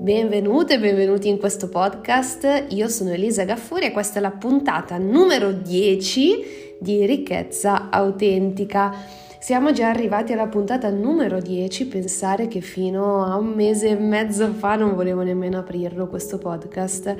Benvenute e benvenuti in questo podcast. Io sono Elisa Gaffuri e questa è la puntata numero 10 di Ricchezza Autentica. Siamo già arrivati alla puntata numero 10, pensare che fino a un mese e mezzo fa non volevo nemmeno aprirlo questo podcast.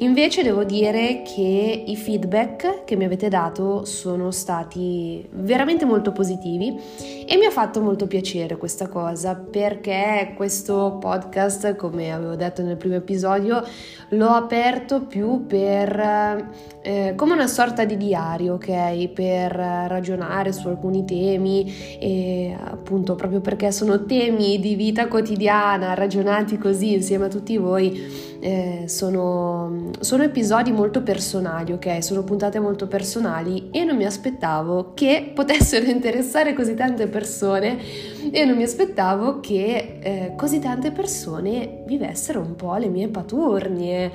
Invece devo dire che i feedback che mi avete dato sono stati veramente molto positivi e mi ha fatto molto piacere questa cosa perché questo podcast, come avevo detto nel primo episodio, l'ho aperto più per eh, come una sorta di diario, ok? Per ragionare su alcuni temi e appunto proprio perché sono temi di vita quotidiana ragionati così insieme a tutti voi eh, sono, sono, episodi molto personali, ok? Sono puntate molto personali e non mi aspettavo che potessero interessare così tante persone e non mi aspettavo che eh, così tante persone vivessero un po' le mie paturnie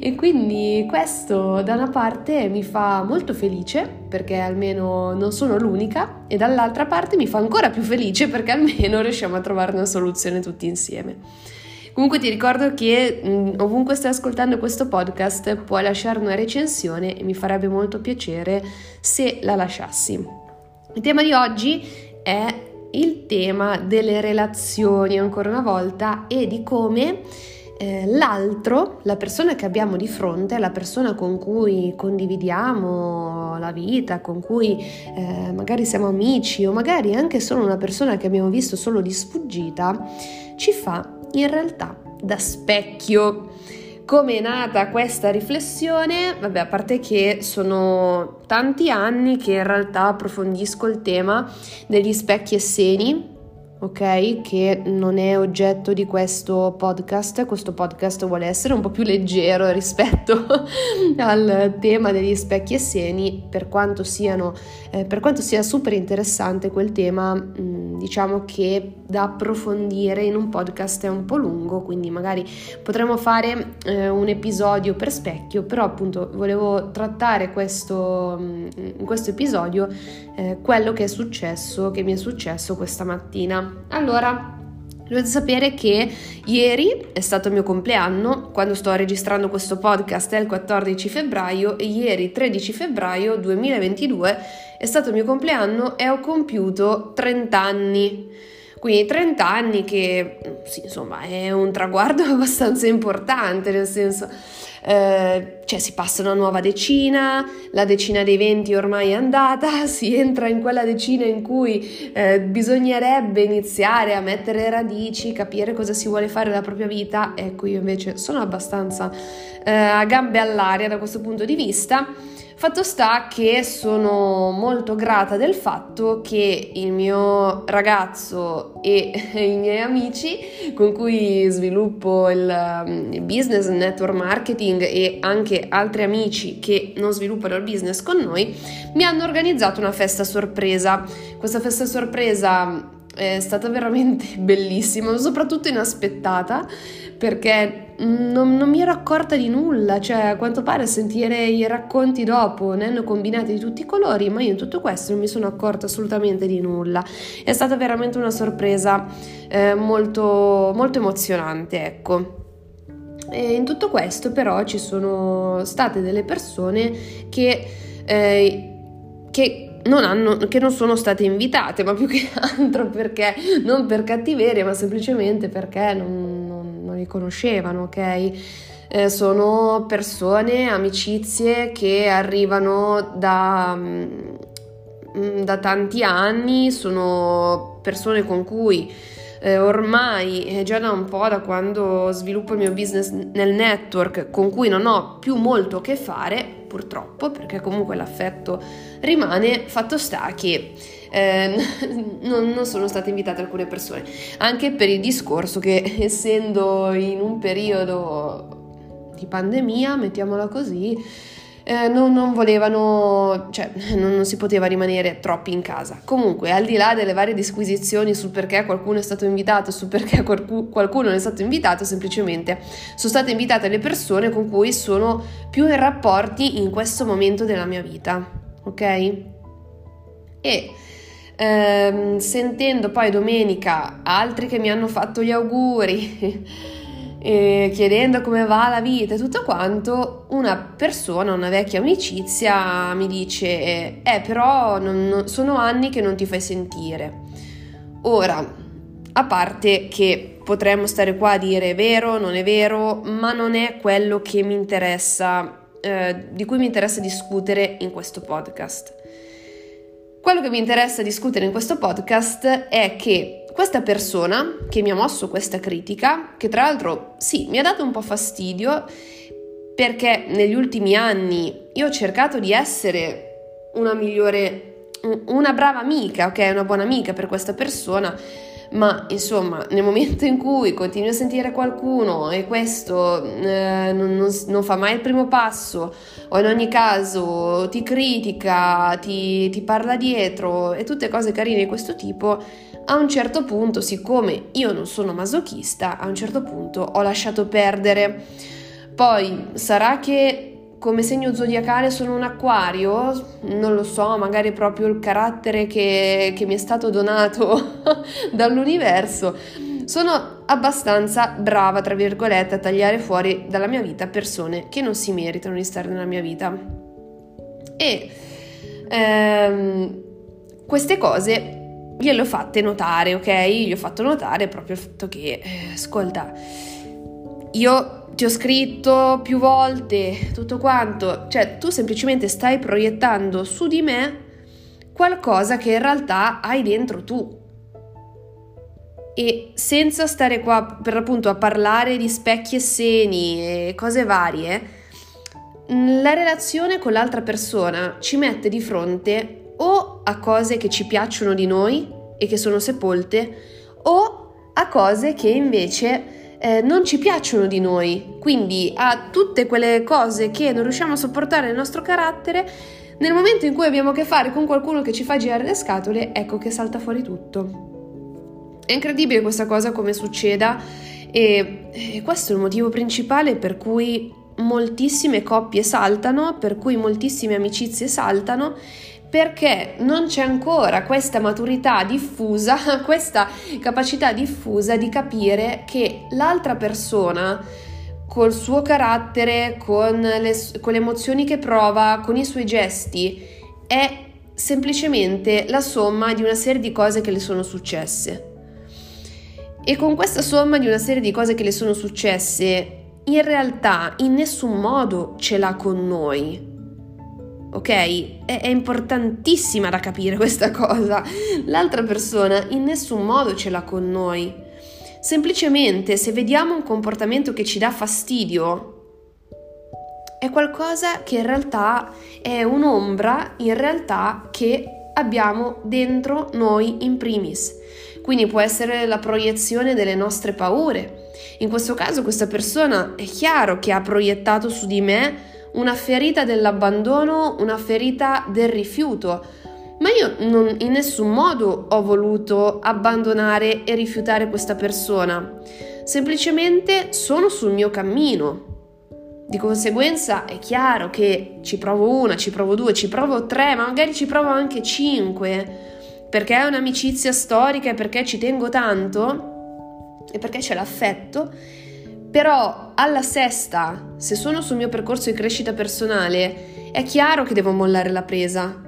e quindi questo da una parte mi fa molto felice perché almeno non sono l'unica e dall'altra parte mi fa ancora più felice perché almeno riusciamo a trovare una soluzione tutti insieme. Comunque ti ricordo che mh, mm, ovunque stai ascoltando questo podcast puoi lasciare una recensione e mi farebbe molto piacere se la lasciassi. Il tema di oggi è il tema delle relazioni ancora una volta e di come eh, l'altro, la persona che abbiamo di fronte, la persona con cui condividiamo la vita, con cui eh, magari siamo amici o magari anche solo una persona che abbiamo visto solo di sfuggita, ci fa in realtà da specchio. Come è nata questa riflessione? Vabbè, a parte che sono tanti anni che in realtà approfondisco il tema degli specchi e seni, ok? Che non è oggetto di questo podcast. Questo podcast vuole essere un po' più leggero rispetto al tema degli specchi e seni, per quanto, siano, eh, per quanto sia super interessante quel tema, mh, mm, diciamo che da approfondire in un podcast è un po' lungo, quindi magari potremmo fare eh, un episodio per specchio, però appunto volevo trattare questo, mm, in questo episodio eh, quello che è successo, che mi è successo questa mattina. Allora, Dovete sapere che ieri è stato il mio compleanno, quando sto registrando questo podcast è il 14 febbraio e ieri 13 febbraio 2022 è stato il mio compleanno e ho compiuto 30 anni. Quindi 30 anni che sì, insomma è un traguardo abbastanza importante, nel senso eh, cioè si passa una nuova decina, la decina dei 20 ormai è andata, si entra in quella decina in cui eh, bisognerebbe iniziare a mettere radici, capire cosa si vuole fare della propria vita. Ecco, io invece sono abbastanza eh, a gambe all'aria da questo punto di vista. Fatto sta che sono molto grata del fatto che il mio ragazzo e i miei amici con cui sviluppo il, il business, il network marketing e anche altri amici che non sviluppano il business con noi mi hanno organizzato una festa sorpresa. Questa festa sorpresa è stata veramente bellissima, soprattutto inaspettata perché non, non, mi ero accorta di nulla, cioè a quanto pare sentire i racconti dopo ne hanno combinati di tutti i colori, ma io in tutto questo non mi sono accorta assolutamente di nulla. È stata veramente una sorpresa eh, molto, molto emozionante, ecco. E in tutto questo però ci sono state delle persone che, eh, che non hanno, che non sono state invitate, ma più che altro perché non per cattiveria, ma semplicemente perché non, non, non li conoscevano, ok? Eh, sono persone, amicizie che arrivano da, mm, da tanti anni, sono persone con cui eh, ormai è già da un po' da quando sviluppo il mio business nel network con cui non ho più molto a che fare purtroppo, perché comunque l'affetto rimane, fatto sta che eh, non, non, sono state invitate alcune persone, anche per il discorso che essendo in un periodo di pandemia, mettiamola così, eh, non, non, volevano, cioè non, non, si poteva rimanere troppi in casa. Comunque, al di là delle varie disquisizioni sul perché qualcuno è stato invitato, sul perché qualcuno non è stato invitato, semplicemente sono state invitate le persone con cui sono più in rapporti in questo momento della mia vita, ok? E ehm, sentendo poi domenica altri che mi hanno fatto gli auguri. e chiedendo come va la vita e tutto quanto, una persona, una vecchia amicizia mi dice, eh però non, non, sono anni che non ti fai sentire. Ora, a parte che potremmo stare qua a dire è vero, non è vero, ma non è quello che mi interessa, eh, di cui mi interessa discutere in questo podcast. Quello che mi interessa discutere in questo podcast è che questa persona che mi ha mosso questa critica, che tra l'altro sì, mi ha dato un po' fastidio perché negli ultimi anni io ho cercato di essere una migliore, una brava amica, ok, una buona amica per questa persona, ma insomma nel momento in cui continui a sentire qualcuno e questo eh, non, non, non, fa mai il primo passo o in ogni caso ti critica, ti, ti parla dietro e tutte cose carine di questo tipo, a un certo punto, siccome io non sono masochista, a un certo punto ho lasciato perdere. Poi sarà che come segno zodiacale sono un acquario, non lo so, magari proprio il carattere che, che mi è stato donato dall'universo. Sono abbastanza brava, tra virgolette, a tagliare fuori dalla mia vita persone che non si meritano di stare nella mia vita. E ehm, queste cose gliele ho fatte notare, ok? Gli ho fatto notare proprio il fatto che, eh, ascolta, io ti ho scritto più volte, tutto quanto, cioè tu semplicemente stai proiettando su di me qualcosa che in realtà hai dentro tu. E senza stare qua per appunto a parlare di specchi e seni e cose varie, la relazione con l'altra persona ci mette di fronte a cose che ci piacciono di noi e che sono sepolte, o a cose che invece eh, non ci piacciono di noi, quindi a tutte quelle cose che non riusciamo a sopportare nel nostro carattere, nel momento in cui abbiamo a che fare con qualcuno che ci fa girare le scatole, ecco che salta fuori tutto. È incredibile questa cosa come succeda e, e questo è il motivo principale per cui moltissime coppie saltano, per cui moltissime amicizie saltano perché non c'è ancora questa maturità diffusa, questa capacità diffusa di capire che l'altra persona col suo carattere, con le, con le emozioni che prova, con i suoi gesti, è semplicemente la somma di una serie di cose che le sono successe. E con questa somma di una serie di cose che le sono successe, in realtà in nessun modo ce l'ha con noi ok? È, è, importantissima da capire questa cosa. L'altra persona in nessun modo ce l'ha con noi. Semplicemente se vediamo un comportamento che ci dà fastidio, è qualcosa che in realtà è un'ombra, in realtà che abbiamo dentro noi in primis. Quindi può essere la proiezione delle nostre paure. In questo caso questa persona è chiaro che ha proiettato su di me una ferita dell'abbandono, una ferita del rifiuto. Ma io non, in nessun modo ho voluto abbandonare e rifiutare questa persona, semplicemente sono sul mio cammino. Di conseguenza è chiaro che ci provo una, ci provo due, ci provo tre, ma magari ci provo anche cinque, perché è un'amicizia storica e perché ci tengo tanto e perché c'è l'affetto però alla sesta, se sono sul mio percorso di crescita personale, è chiaro che devo mollare la presa,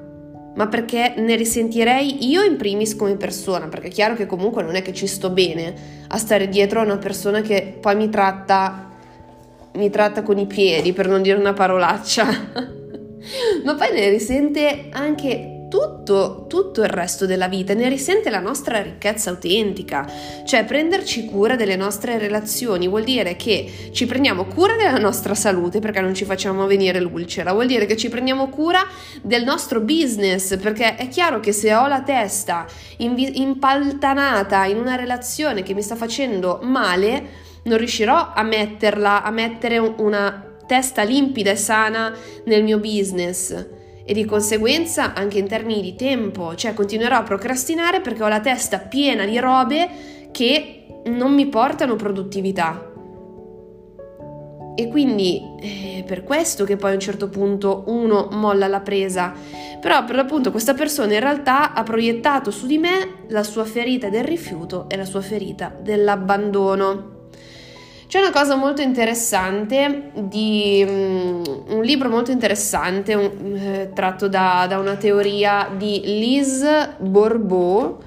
ma perché ne risentirei io in primis come persona, perché è chiaro che comunque non è che ci sto bene a stare dietro a una persona che poi mi tratta mi tratta con i piedi, per non dire una parolaccia. ma poi ne risente anche tutto, tutto il resto della vita, ne risente la nostra ricchezza autentica. Cioè prenderci cura delle nostre relazioni vuol dire che ci prendiamo cura della nostra salute perché non ci facciamo venire l'ulcera, vuol dire che ci prendiamo cura del nostro business perché è chiaro che se ho la testa impaltanata in una relazione che mi sta facendo male, non riuscirò a metterla, a mettere una testa limpida e sana nel mio business e di conseguenza anche in termini di tempo, cioè continuerò a procrastinare perché ho la testa piena di robe che non mi portano produttività. E quindi è per questo che poi a un certo punto uno molla la presa. Però per l'appunto questa persona in realtà ha proiettato su di me la sua ferita del rifiuto e la sua ferita dell'abbandono. C'è una cosa molto interessante di um, un libro molto interessante un, eh, tratto da, da, una teoria di Lise Bourbeau.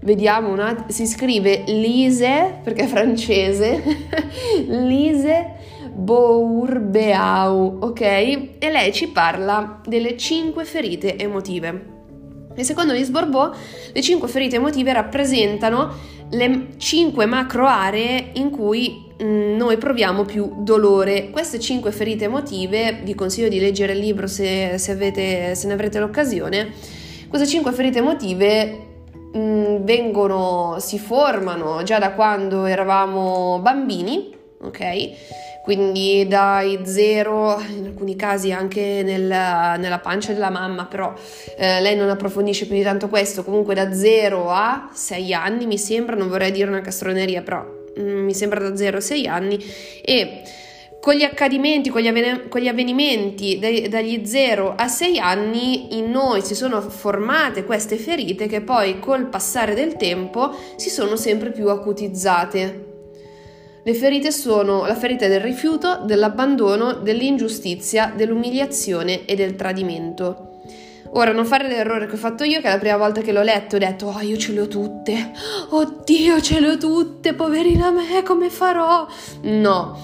Vediamo una, si scrive Lise perché è francese, Lise Bourbeau, ok? E lei ci parla delle cinque ferite emotive. E secondo Lise Bourbeau, le cinque ferite emotive rappresentano le cinque macro aree in cui mm, noi proviamo più dolore. Queste cinque ferite emotive, vi consiglio di leggere il libro se, se, avete, se ne avrete l'occasione, queste cinque ferite emotive mh, mm, vengono, si formano già da quando eravamo bambini, ok? Quindi dai zero, in alcuni casi anche nel, nella pancia della mamma, però eh, lei non approfondisce più di tanto questo, comunque da 0 a 6 anni mi sembra, non vorrei dire una castroneria, però mm, mi sembra da 0 a 6 anni e con gli accadimenti, con gli, avven- con gli avvenimenti dai, dagli 0 a 6 anni in noi si sono formate queste ferite che poi col passare del tempo si sono sempre più acutizzate. Le ferite sono la ferita del rifiuto, dell'abbandono, dell'ingiustizia, dell'umiliazione e del tradimento. Ora, non fare l'errore che ho fatto io, che la prima volta che l'ho letto ho detto, oh, io ce le ho tutte, oddio, ce le ho tutte, poverina me, come farò? No,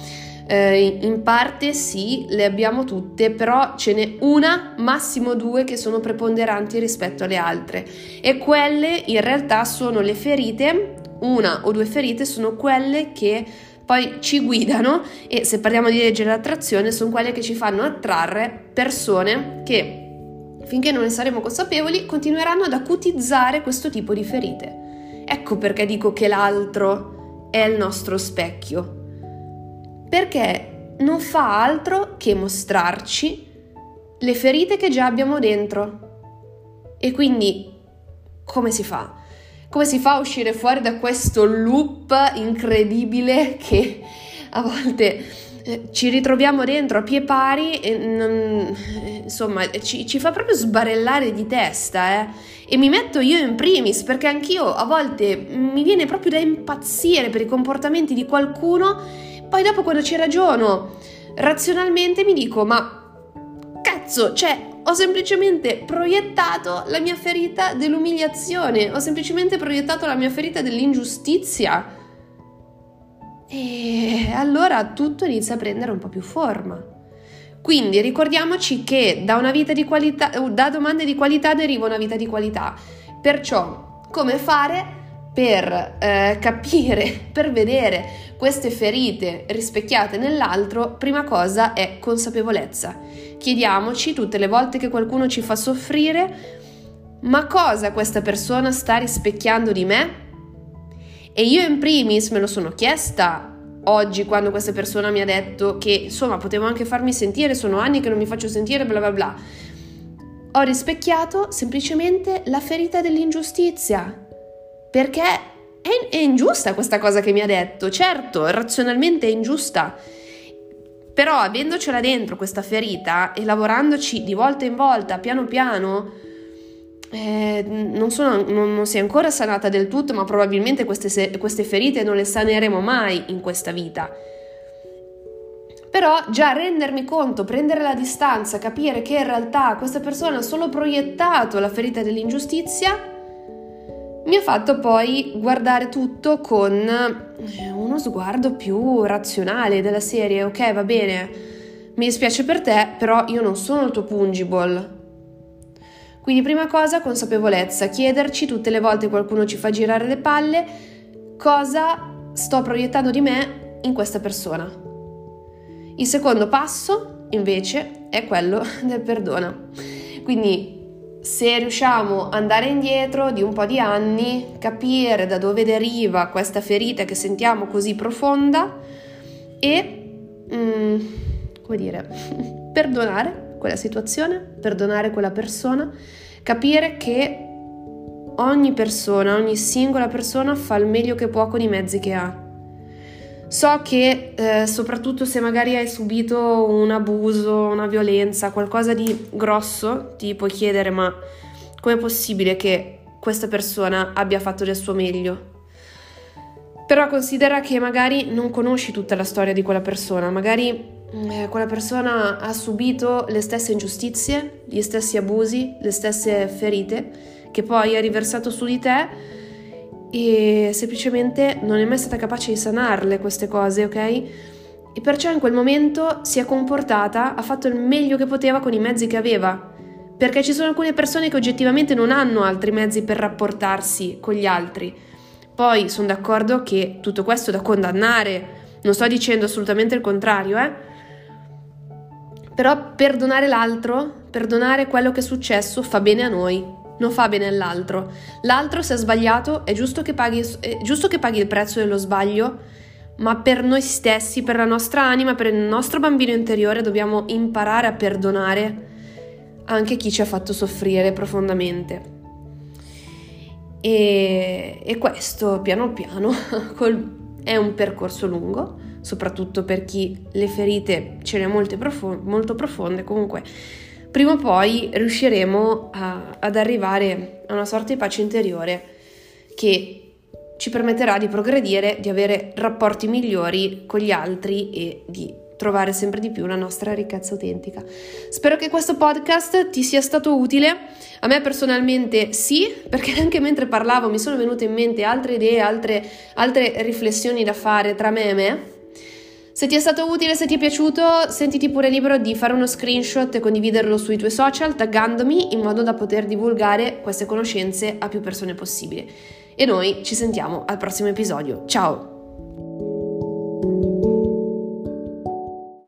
eh, in parte sì, le abbiamo tutte, però ce n'è una, massimo due, che sono preponderanti rispetto alle altre. E quelle in realtà sono le ferite, una o due ferite, sono quelle che poi ci guidano e se parliamo di legge dell'attrazione sono quelle che ci fanno attrarre persone che finché non ne saremo consapevoli continueranno ad acutizzare questo tipo di ferite. Ecco perché dico che l'altro è il nostro specchio. Perché non fa altro che mostrarci le ferite che già abbiamo dentro. E quindi come si fa? come si fa a uscire fuori da questo loop incredibile che a volte eh, ci ritroviamo dentro a pie pari e non, insomma ci, ci, fa proprio sbarellare di testa eh? e mi metto io in primis perché anch'io a volte mi viene proprio da impazzire per i comportamenti di qualcuno poi dopo quando ci ragiono razionalmente mi dico ma cazzo cioè ho semplicemente proiettato la mia ferita dell'umiliazione, ho semplicemente proiettato la mia ferita dell'ingiustizia. E allora tutto inizia a prendere un po' più forma. Quindi ricordiamoci che da una vita di qualità, da domande di qualità deriva una vita di qualità. Perciò, come fare per eh, capire, per vedere queste ferite rispecchiate nell'altro, prima cosa è consapevolezza. Chiediamoci tutte le volte che qualcuno ci fa soffrire, ma cosa questa persona sta rispecchiando di me? E io in primis me lo sono chiesta oggi quando questa persona mi ha detto che insomma potevo anche farmi sentire, sono anni che non mi faccio sentire, bla bla bla. Ho rispecchiato semplicemente la ferita dell'ingiustizia. Perché è, è ingiusta questa cosa che mi ha detto, certo, razionalmente è ingiusta però avendocela dentro questa ferita e lavorandoci di volta in volta, piano piano, eh, non, sono, non, non, si è ancora sanata del tutto, ma probabilmente queste, queste ferite non le saneremo mai in questa vita. Però già rendermi conto, prendere la distanza, capire che in realtà questa persona ha solo proiettato la ferita dell'ingiustizia, mi ha fatto poi guardare tutto con eh, uno sguardo più razionale della serie, ok va bene, mi dispiace per te, però io non sono il tuo pungible. Quindi prima cosa consapevolezza, chiederci tutte le volte qualcuno ci fa girare le palle cosa sto proiettando di me in questa persona. Il secondo passo invece è quello del perdona. Quindi se riusciamo ad andare indietro di un po' di anni, capire da dove deriva questa ferita che sentiamo così profonda e, mm, come dire, perdonare quella situazione, perdonare quella persona, capire che ogni persona, ogni singola persona fa il meglio che può con i mezzi che ha So che eh, soprattutto se magari hai subito un abuso, una violenza, qualcosa di grosso, ti puoi chiedere ma com'è possibile che questa persona abbia fatto del suo meglio? Però considera che magari non conosci tutta la storia di quella persona, magari eh, quella persona ha subito le stesse ingiustizie, gli stessi abusi, le stesse ferite che poi ha riversato su di te e semplicemente non è mai stata capace di sanarle queste cose, ok? E perciò in quel momento si è comportata, ha fatto il meglio che poteva con i mezzi che aveva. Perché ci sono alcune persone che oggettivamente non hanno altri mezzi per rapportarsi con gli altri poi sono d'accordo che tutto questo è da condannare, non sto dicendo assolutamente il contrario, eh? Però perdonare l'altro, perdonare quello che è successo fa bene a noi, non fa bene all'altro. L'altro se ha sbagliato è giusto che paghi, è giusto che paghi il prezzo dello sbaglio, ma per noi stessi, per la nostra anima, per il nostro bambino interiore dobbiamo imparare a perdonare anche chi ci ha fatto soffrire profondamente. E, e questo piano piano col, è un percorso lungo, soprattutto per chi le ferite ce le ha molto profonde, comunque prima o poi riusciremo a, ad arrivare a una sorta di pace interiore che ci permetterà di progredire, di avere rapporti migliori con gli altri e di trovare sempre di più la nostra ricchezza autentica. Spero che questo podcast ti sia stato utile. A me personalmente sì, perché anche mentre parlavo mi sono venute in mente altre idee, altre, altre riflessioni da fare tra me e me. Se ti è stato utile, se ti è piaciuto, sentiti pure libero di fare uno screenshot e condividerlo sui tuoi social taggandomi in modo da poter divulgare queste conoscenze a più persone possibile. E noi ci sentiamo al prossimo episodio. Ciao!